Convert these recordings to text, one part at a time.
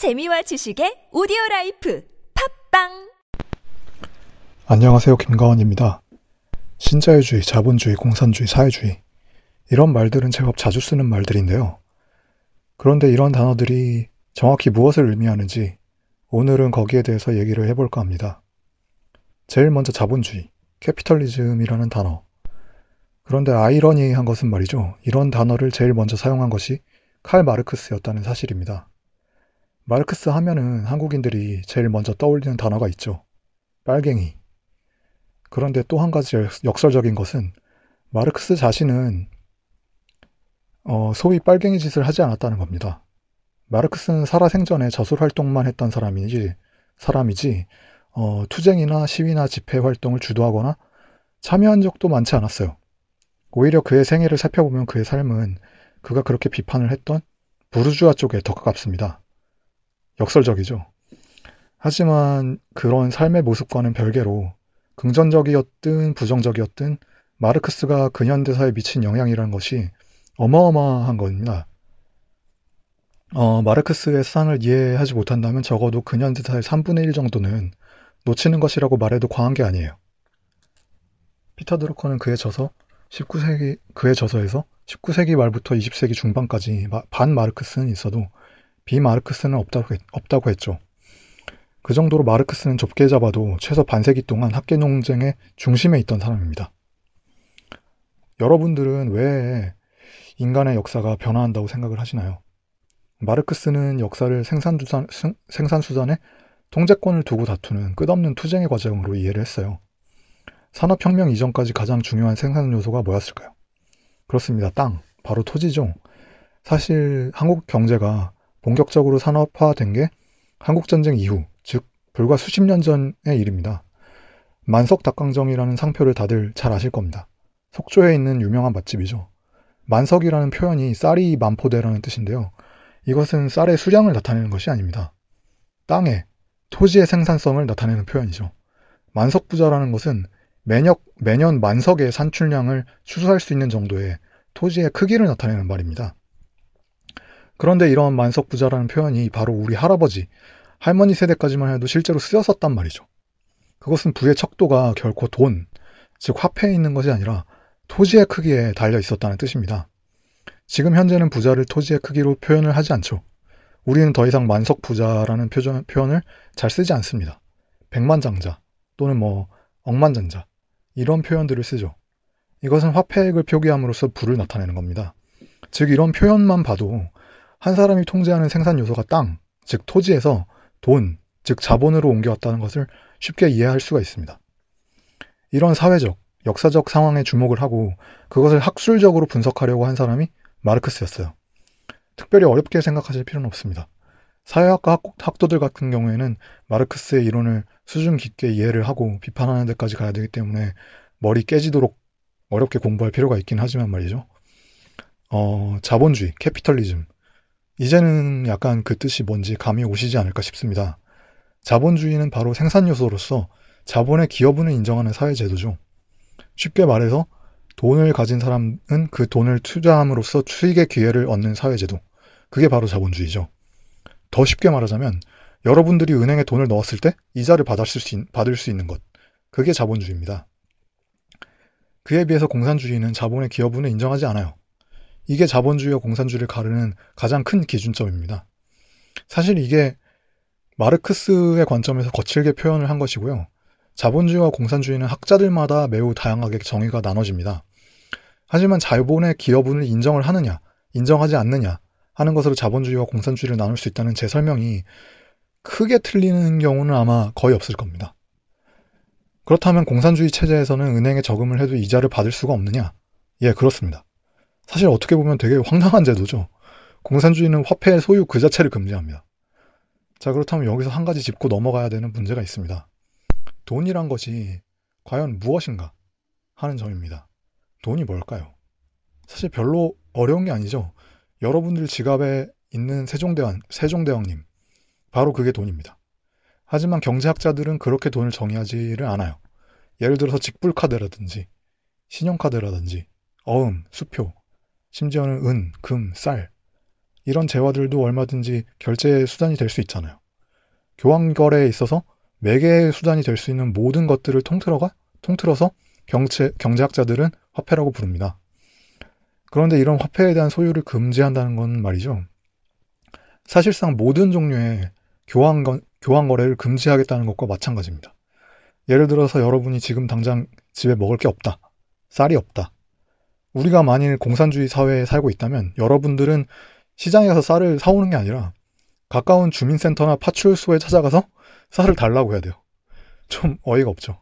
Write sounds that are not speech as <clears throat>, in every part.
재미와 지식의 오디오 라이프 팟빵 안녕하세요. 김가원입니다. 신자유주의, 자본주의, 공산주의, 사회주의. 이런 말들은 제법 자주 쓰는 말들인데요. 그런데 이런 단어들이 정확히 무엇을 의미하는지 오늘은 거기에 대해서 얘기를 해볼까 합니다. 제일 먼저 자본주의, capitalism이라는 단어. 그런데 아이러니한 것은 말이죠. 이런 단어를 제일 먼저 사용한 것이 칼 마르크스였다는 사실입니다. 마르크스 하면은 한국인들이 제일 먼저 떠올리는 단어가 있죠. 빨갱이. 그런데 또 한 가지 역설적인 것은 마르크스 자신은 어, 소위 빨갱이 짓을 하지 않았다는 겁니다. 마르크스는 살아생전에 저술 활동만 했던 사람이지, 사람이지, 어, 투쟁이나 시위나 집회 활동을 주도하거나 참여한 적도 많지 않았어요. 오히려 그의 생애를 살펴보면 그의 삶은 그가 그렇게 비판을 했던 부르주아 쪽에 더 가깝습니다. 역설적이죠. 하지만 그런 삶의 모습과는 별개로 긍정적이었든 부정적이었든 마르크스가 근현대사에 미친 영향이라는 것이 어마어마한 겁니다. 어, 마르크스의 사상을 이해하지 못한다면 적어도 근현대사의 3분의 1 정도는 놓치는 것이라고 말해도 과한 게 아니에요. 피터 드루커는 그의 저서 19세기 그의 저서에서 19세기 말부터 20세기 중반까지 반 마르크스는 있어도 비마르크스는 없다고, 했, 없다고 했죠. 그 정도로 마르크스는 좁게 잡아도 최소 반세기 동안 학계 논쟁의 중심에 있던 사람입니다. 여러분들은 왜 인간의 역사가 변화한다고 생각을 하시나요? 마르크스는 역사를 생산수단, 생산수단에 통제권을 두고 다투는 끝없는 투쟁의 과정으로 이해를 했어요. 산업혁명 이전까지 가장 중요한 생산 요소가 뭐였을까요? 그렇습니다. 땅. 바로 토지죠. 사실 한국 경제가 본격적으로 산업화된 게 한국전쟁 이후, 즉 불과 수십 년 전의 일입니다. 만석 닭강정이라는 상표를 다들 잘 아실 겁니다. 속초에 있는 유명한 맛집이죠. 만석이라는 표현이 쌀이 만포대라는 뜻인데요. 이것은 쌀의 수량을 나타내는 것이 아닙니다. 땅의, 토지의 생산성을 나타내는 표현이죠. 만석부자라는 것은 매년, 매년 만석의 산출량을 추수할 수 있는 정도의 토지의 크기를 나타내는 말입니다. 그런데 이런 만석 부자라는 표현이 바로 우리 할아버지, 할머니 세대까지만 해도 실제로 쓰였었단 말이죠. 그것은 부의 척도가 결코 돈, 즉 화폐에 있는 것이 아니라 토지의 크기에 달려 있었다는 뜻입니다. 지금 현재는 부자를 토지의 크기로 표현을 하지 않죠. 우리는 더 이상 만석 부자라는 표현, 표현을 잘 쓰지 않습니다. 백만장자 또는 뭐 억만장자 이런 표현들을 쓰죠. 이것은 화폐액을 표기함으로써 부를 나타내는 겁니다. 즉 이런 표현만 봐도 한 사람이 통제하는 생산 요소가 땅, 즉 토지에서 돈, 즉 자본으로 옮겨왔다는 것을 쉽게 이해할 수가 있습니다. 이런 사회적, 역사적 상황에 주목을 하고 그것을 학술적으로 분석하려고 한 사람이 마르크스였어요. 특별히 어렵게 생각하실 필요는 없습니다. 사회학과 학도들 같은 경우에는 마르크스의 이론을 수준 깊게 이해를 하고 비판하는 데까지 가야 되기 때문에 머리 깨지도록 어렵게 공부할 필요가 있긴 하지만 말이죠. 어, 자본주의, 캐피털리즘, 이제는 약간 그 뜻이 뭔지 감이 오시지 않을까 싶습니다. 자본주의는 바로 생산 요소로서 자본의 기여분을 인정하는 사회제도죠. 쉽게 말해서 돈을 가진 사람은 그 돈을 투자함으로써 수익의 기회를 얻는 사회제도. 그게 바로 자본주의죠. 더 쉽게 말하자면 여러분들이 은행에 돈을 넣었을 때 이자를 받을 수, 받을 수 있는 것. 그게 자본주의입니다. 그에 비해서 공산주의는 자본의 기여분을 인정하지 않아요. 이게 자본주의와 공산주의를 가르는 가장 큰 기준점입니다. 사실 이게 마르크스의 관점에서 거칠게 표현을 한 것이고요. 자본주의와 공산주의는 학자들마다 매우 다양하게 정의가 나눠집니다. 하지만 자본의 기여분을 인정을 하느냐, 인정하지 않느냐 하는 것으로 자본주의와 공산주의를 나눌 수 있다는 제 설명이 크게 틀리는 경우는 아마 거의 없을 겁니다. 그렇다면 공산주의 체제에서는 은행에 저금을 해도 이자를 받을 수가 없느냐? 예, 그렇습니다. 사실 어떻게 보면 되게 황당한 제도죠. 공산주의는 화폐의 소유 그 자체를 금지합니다. 자, 그렇다면 여기서 한 가지 짚고 넘어가야 되는 문제가 있습니다. 돈이란 것이 과연 무엇인가 하는 점입니다. 돈이 뭘까요? 사실 별로 어려운 게 아니죠. 여러분들 지갑에 있는 세종대왕, 세종대왕님. 바로 그게 돈입니다. 하지만 경제학자들은 그렇게 돈을 정의하지를 않아요. 예를 들어서 직불카드라든지, 신용카드라든지, 어음, 수표, 심지어는 은, 금, 쌀. 이런 재화들도 얼마든지 결제 수단이 될 수 있잖아요. 교환 거래에 있어서 매개의 수단이 될 수 있는 모든 것들을 통틀어가 통틀어서 경제, 경제학자들은 화폐라고 부릅니다. 그런데 이런 화폐에 대한 소유를 금지한다는 건 말이죠. 사실상 모든 종류의 교환, 교환 거래를 금지하겠다는 것과 마찬가지입니다. 예를 들어서 여러분이 지금 당장 집에 먹을 게 없다. 쌀이 없다. 우리가 만일 공산주의 사회에 살고 있다면 여러분들은 시장에서 쌀을 사오는 게 아니라 가까운 주민센터나 파출소에 찾아가서 쌀을 달라고 해야 돼요. 좀 어이가 없죠.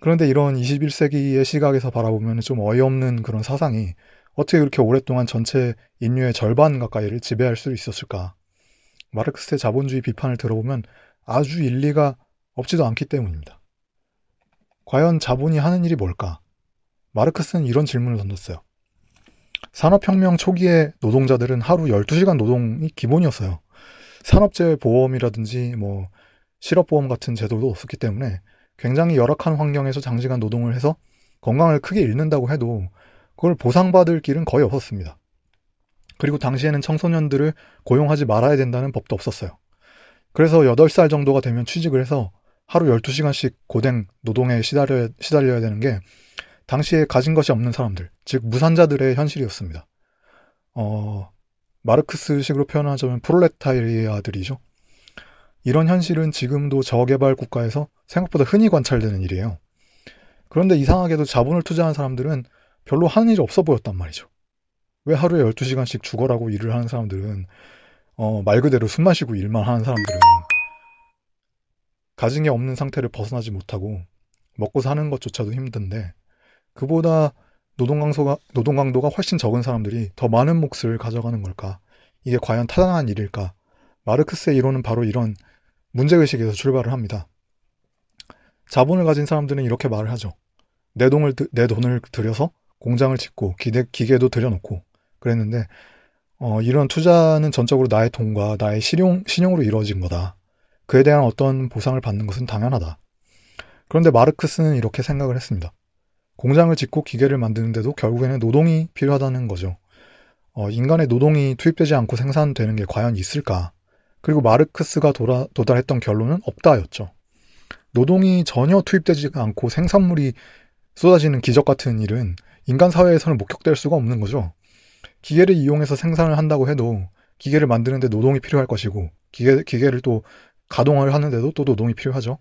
그런데 이런 21세기의 시각에서 바라보면 좀 어이없는 그런 사상이 어떻게 그렇게 오랫동안 전체 인류의 절반 가까이를 지배할 수 있었을까? 마르크스의 자본주의 비판을 들어보면 아주 일리가 없지도 않기 때문입니다. 과연 자본이 하는 일이 뭘까? 마르크스는 이런 질문을 던졌어요. 산업혁명 초기에 노동자들은 하루 12시간 노동이 기본이었어요. 산업재해 보험이라든지 뭐 실업보험 같은 제도도 없었기 때문에 굉장히 열악한 환경에서 장시간 노동을 해서 건강을 크게 잃는다고 해도 그걸 보상받을 길은 거의 없었습니다. 그리고 당시에는 청소년들을 고용하지 말아야 된다는 법도 없었어요. 그래서 8살 정도가 되면 취직을 해서 하루 12시간씩 고된 노동에 시달려야, 시달려야 되는 게 당시에 가진 것이 없는 사람들, 즉 무산자들의 현실이었습니다. 어, 마르크스식으로 표현하자면 프롤레타리아들이죠. 이런 현실은 지금도 저개발 국가에서 생각보다 흔히 관찰되는 일이에요. 그런데 이상하게도 자본을 투자한 사람들은 별로 하는 일이 없어 보였단 말이죠. 왜 하루에 12시간씩 죽어라고 일을 하는 사람들은 어, 말 그대로 숨 마시고 일만 하는 사람들은 가진 게 없는 상태를 벗어나지 못하고 먹고 사는 것조차도 힘든데 그보다 노동 강도가, 노동 강도가 훨씬 적은 사람들이 더 많은 몫을 가져가는 걸까? 이게 과연 타당한 일일까? 마르크스의 이론은 바로 이런 문제의식에서 출발을 합니다. 자본을 가진 사람들은 이렇게 말을 하죠. 내 돈을, 내 돈을 들여서 공장을 짓고 기대, 기계도 들여놓고 그랬는데 어, 이런 투자는 전적으로 나의 돈과 나의 신용, 신용으로 이루어진 거다. 그에 대한 어떤 보상을 받는 것은 당연하다. 그런데 마르크스는 이렇게 생각을 했습니다. 공장을 짓고 기계를 만드는데도 결국에는 노동이 필요하다는 거죠. 어, 인간의 노동이 투입되지 않고 생산되는 게 과연 있을까? 그리고 마르크스가 도라, 도달했던 결론은 없다였죠. 노동이 전혀 투입되지 않고 생산물이 쏟아지는 기적 같은 일은 인간 사회에서는 목격될 수가 없는 거죠. 기계를 이용해서 생산을 한다고 해도 기계를 만드는데 노동이 필요할 것이고 기계, 기계를 또 가동을 하는데도 또 노동이 필요하죠.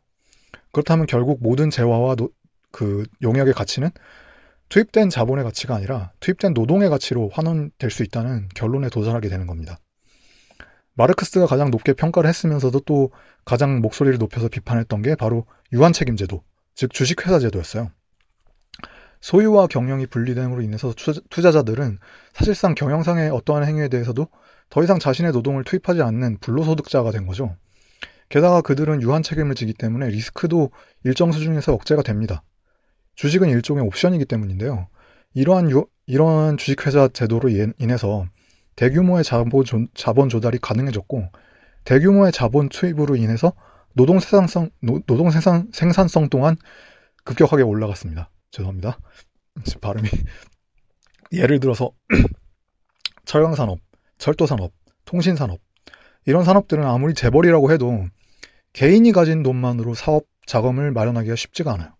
그렇다면 결국 모든 재화와 노, 그 용역의 가치는 투입된 자본의 가치가 아니라 투입된 노동의 가치로 환원될 수 있다는 결론에 도달하게 되는 겁니다. 마르크스가 가장 높게 평가를 했으면서도 또 가장 목소리를 높여서 비판했던 게 바로 유한 책임제도, 즉 주식회사 제도였어요. 소유와 경영이 분리됨으로 인해서 투자자들은 사실상 경영상의 어떠한 행위에 대해서도 더 이상 자신의 노동을 투입하지 않는 불로소득자가 된 거죠. 게다가 그들은 유한 책임을 지기 때문에 리스크도 일정 수준에서 억제가 됩니다. 주식은 일종의 옵션이기 때문인데요. 이러한 유, 이러한 주식회사 제도로 인해서 대규모의 자본, 조, 자본 조달이 가능해졌고 대규모의 자본 투입으로 인해서 노동 생산성 노동 생산 생산성 또한 급격하게 올라갔습니다. 죄송합니다. 발음이 <laughs> 예를 들어서 <clears throat> 철강산업, 철도산업, 통신산업 이런 산업들은 아무리 재벌이라고 해도 개인이 가진 돈만으로 사업 자금을 마련하기가 쉽지가 않아요.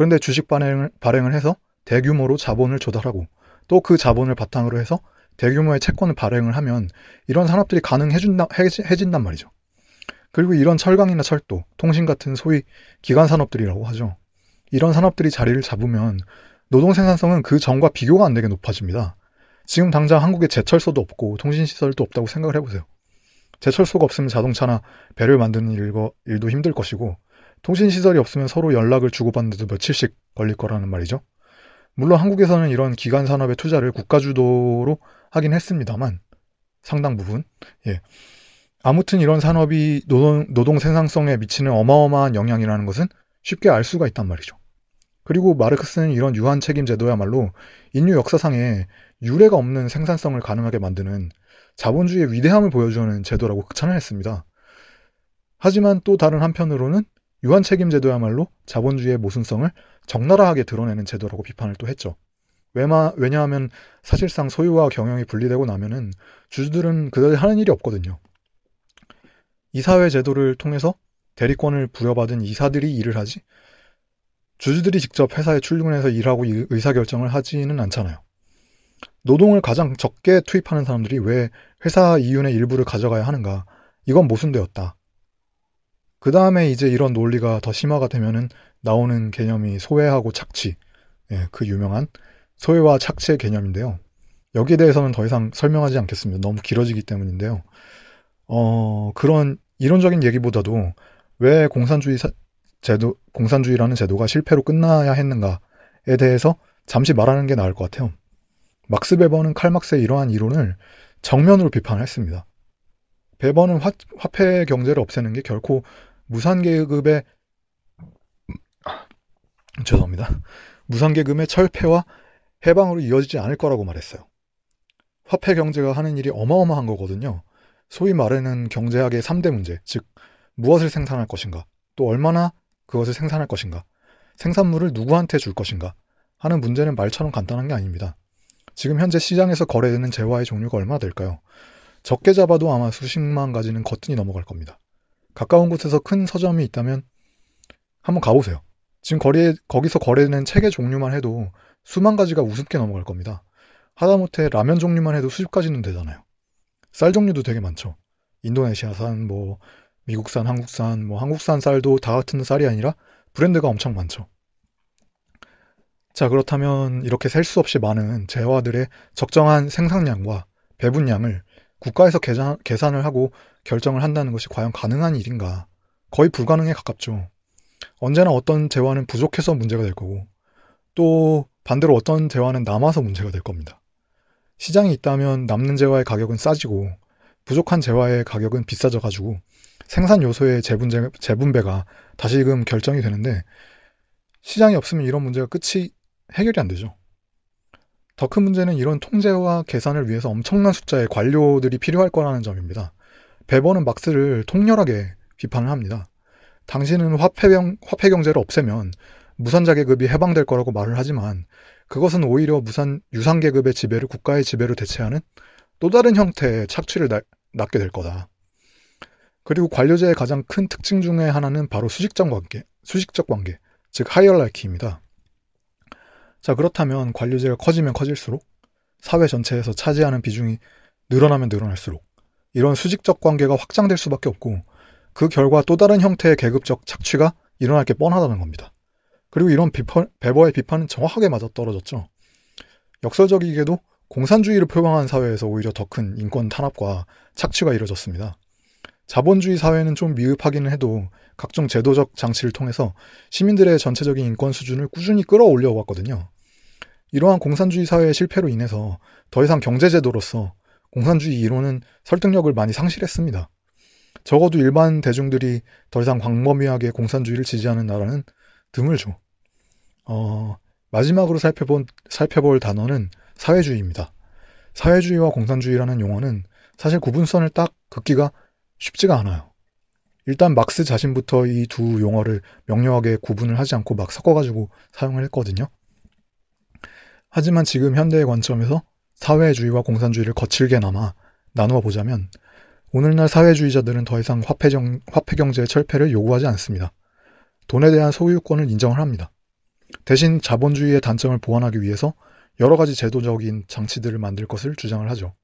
그런데 주식 발행을, 발행을 해서 대규모로 자본을 조달하고 또 그 자본을 바탕으로 해서 대규모의 채권을 발행을 하면 이런 산업들이 가능해진다, 해진단 말이죠. 그리고 이런 철강이나 철도, 통신 같은 소위 기관 산업들이라고 하죠. 이런 산업들이 자리를 잡으면 노동 생산성은 그 전과 비교가 안 되게 높아집니다. 지금 당장 한국에 제철소도 없고 통신시설도 없다고 생각을 해보세요. 제철소가 없으면 자동차나 배를 만드는 일도 힘들 것이고 통신시설이 없으면 서로 연락을 주고받는데도 며칠씩 걸릴 거라는 말이죠. 물론 한국에서는 이런 기간 산업의 투자를 국가 주도로 하긴 했습니다만 상당 부분 예. 아무튼 이런 산업이 노동, 노동 생산성에 미치는 어마어마한 영향이라는 것은 쉽게 알 수가 있단 말이죠. 그리고 마르크스는 이런 유한 책임 제도야말로 인류 역사상에 유례가 없는 생산성을 가능하게 만드는 자본주의의 위대함을 보여주는 제도라고 극찬을 했습니다. 하지만 또 다른 한편으로는 유한 책임 제도야말로 자본주의의 모순성을 적나라하게 드러내는 제도라고 비판을 또 했죠. 왜마, 왜냐하면 사실상 소유와 경영이 분리되고 나면은 주주들은 그다지 하는 일이 없거든요. 이사회 제도를 통해서 대리권을 부여받은 이사들이 일을 하지 주주들이 직접 회사에 출근해서 일하고 의사결정을 하지는 않잖아요. 노동을 가장 적게 투입하는 사람들이 왜 회사 이윤의 일부를 가져가야 하는가? 이건 모순되었다. 그 다음에 이제 이런 논리가 더 심화가 되면은 나오는 개념이 소외하고 착취. 예, 그 유명한 소외와 착취의 개념인데요. 여기에 대해서는 더 이상 설명하지 않겠습니다. 너무 길어지기 때문인데요. 어, 그런 이론적인 얘기보다도 왜 공산주의 사, 제도, 공산주의라는 제도가 실패로 끝나야 했는가에 대해서 잠시 말하는 게 나을 것 같아요. 막스 베버는 칼막스의 이러한 이론을 정면으로 비판했습니다. 베버는 화, 화폐 경제를 없애는 게 결코 무산계급의 죄송합니다. 무산계급의 철폐와 해방으로 이어지지 않을 거라고 말했어요. 화폐 경제가 하는 일이 어마어마한 거거든요. 소위 말하는 경제학의 3대 문제, 즉 무엇을 생산할 것인가, 또 얼마나 그것을 생산할 것인가, 생산물을 누구한테 줄 것인가 하는 문제는 말처럼 간단한 게 아닙니다. 지금 현재 시장에서 거래되는 재화의 종류가 얼마나 될까요? 적게 잡아도 아마 수십만 가지는 거뜬히 넘어갈 겁니다. 가까운 곳에서 큰 서점이 있다면 한번 가보세요. 지금 거리에, 거기서 거래되는 책의 종류만 해도 수만 가지가 우습게 넘어갈 겁니다. 하다못해 라면 종류만 해도 수십 가지는 되잖아요. 쌀 종류도 되게 많죠. 인도네시아산, 뭐, 미국산, 한국산, 뭐, 한국산 쌀도 다 같은 쌀이 아니라 브랜드가 엄청 많죠. 자, 그렇다면 이렇게 셀 수 없이 많은 재화들의 적정한 생산량과 배분량을 국가에서 계산, 계산을 하고 결정을 한다는 것이 과연 가능한 일인가? 거의 불가능에 가깝죠. 언제나 어떤 재화는 부족해서 문제가 될 거고, 또 반대로 어떤 재화는 남아서 문제가 될 겁니다. 시장이 있다면 남는 재화의 가격은 싸지고, 부족한 재화의 가격은 비싸져 가지고, 생산 요소의 재분배, 재분배가 다시금 결정이 되는데, 시장이 없으면 이런 문제가 끝이 해결이 안 되죠. 더 큰 문제는 이런 통제와 계산을 위해서 엄청난 숫자의 관료들이 필요할 거라는 점입니다. 베버는 막스를 통렬하게 비판을 합니다. 당신은 화폐병, 화폐 경제를 없애면 무산자 계급이 해방될 거라고 말을 하지만 그것은 오히려 무산 유산 계급의 지배를 국가의 지배로 대체하는 또 다른 형태의 착취를 나, 낳게 될 거다. 그리고 관료제의 가장 큰 특징 중의 하나는 바로 수직적 관계, 수직적 관계, 즉 하이얼라키입니다. 자, 그렇다면 관료제가 커지면 커질수록 사회 전체에서 차지하는 비중이 늘어나면 늘어날수록 이런 수직적 관계가 확장될 수밖에 없고 그 결과 또 다른 형태의 계급적 착취가 일어날 게 뻔하다는 겁니다. 그리고 이런 비판, 베버의 비판은 정확하게 맞아떨어졌죠. 역설적이게도 공산주의를 표방한 사회에서 오히려 더 큰 인권 탄압과 착취가 이뤄졌습니다. 자본주의 사회는 좀 미흡하기는 해도 각종 제도적 장치를 통해서 시민들의 전체적인 인권 수준을 꾸준히 끌어올려 왔거든요. 이러한 공산주의 사회의 실패로 인해서 더 이상 경제제도로서 공산주의 이론은 설득력을 많이 상실했습니다. 적어도 일반 대중들이 더 이상 광범위하게 공산주의를 지지하는 나라는 드물죠. 어, 마지막으로 살펴본, 살펴볼 단어는 사회주의입니다. 사회주의와 공산주의라는 용어는 사실 구분선을 딱 긋기가 쉽지가 않아요. 일단 막스 자신부터 이 두 용어를 명료하게 구분을 하지 않고 막 섞어가지고 사용을 했거든요. 하지만 지금 현대의 관점에서 사회주의와 공산주의를 거칠게나마 나누어 보자면 오늘날 사회주의자들은 더 이상 화폐정, 화폐경제의 철폐를 요구하지 않습니다. 돈에 대한 소유권을 인정을 합니다. 대신 자본주의의 단점을 보완하기 위해서 여러 가지 제도적인 장치들을 만들 것을 주장을 하죠.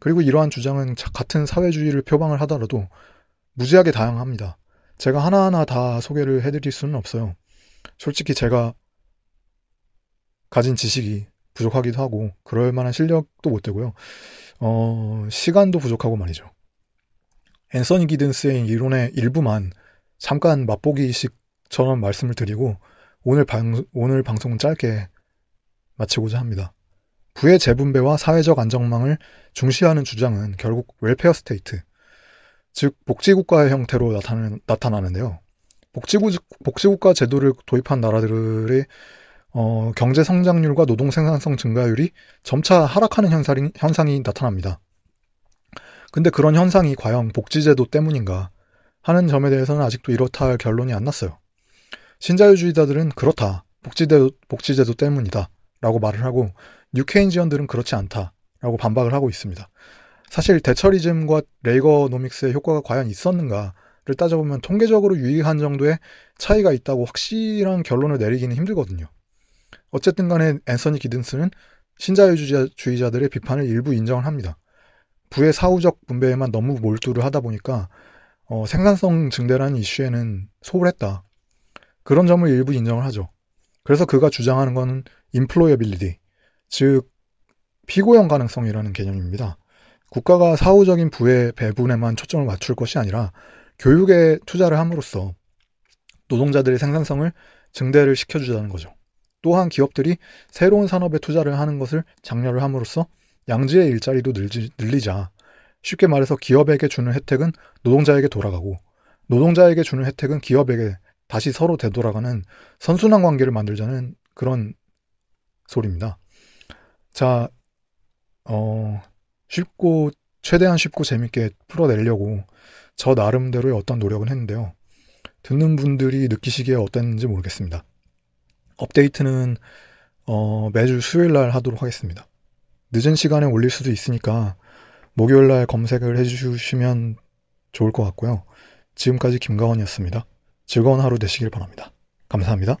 그리고 이러한 주장은 같은 사회주의를 표방을 하더라도 무지하게 다양합니다. 제가 하나하나 다 소개를 해드릴 수는 없어요. 솔직히 제가 가진 지식이 부족하기도 하고 그럴 만한 실력도 못 되고요. 어, 시간도 부족하고 말이죠. 앤서니 기든스의 이론의 일부만 잠깐 맛보기식처럼 말씀을 드리고 오늘 방, 오늘 방송은 짧게 마치고자 합니다. 부의 재분배와 사회적 안전망을 중시하는 주장은 결국 welfare state, 즉 복지국가의 형태로 나타나는, 나타나는데요. 복지국, 복지국가 제도를 도입한 나라들의 어, 경제 성장률과 노동 생산성 증가율이 점차 하락하는 현상이, 현상이 나타납니다. 근데 그런 현상이 과연 복지제도 때문인가 하는 점에 대해서는 아직도 이렇다 할 결론이 안 났어요. 신자유주의자들은 그렇다. 복지제도, 복지제도 때문이다. 라고 말을 하고 뉴케인지언들은 그렇지 않다 라고 반박을 하고 있습니다. 사실 대처리즘과 레이거노믹스의 효과가 과연 있었는가를 따져보면 통계적으로 유의한 정도의 차이가 있다고 확실한 결론을 내리기는 힘들거든요. 어쨌든 간에 앤서니 기든스는 신자유주의자들의 비판을 일부 인정을 합니다. 부의 사후적 분배에만 너무 몰두를 하다 보니까 어, 생산성 증대라는 이슈에는 소홀했다. 그런 점을 일부 인정을 하죠. 그래서 그가 주장하는 것은 employability, 즉 피고형 가능성이라는 개념입니다. 국가가 사후적인 부의 배분에만 초점을 맞출 것이 아니라 교육에 투자를 함으로써 노동자들의 생산성을 증대를 시켜주자는 거죠. 또한 기업들이 새로운 산업에 투자를 하는 것을 장려를 함으로써 양질의 일자리도 늘지, 늘리자. 쉽게 말해서 기업에게 주는 혜택은 노동자에게 돌아가고 노동자에게 주는 혜택은 기업에게 다시 서로 되돌아가는 선순환 관계를 만들자는 그런 소리입니다. 자, 어, 쉽고 최대한 쉽고 재밌게 풀어내려고 저 나름대로의 어떤 노력은 했는데요. 듣는 분들이 느끼시기에 어땠는지 모르겠습니다. 업데이트는 어, 매주 수요일 날 하도록 하겠습니다. 늦은 시간에 올릴 수도 있으니까 목요일 날 검색을 해주시면 좋을 것 같고요. 지금까지 김가원이었습니다. 즐거운 하루 되시길 바랍니다. 감사합니다.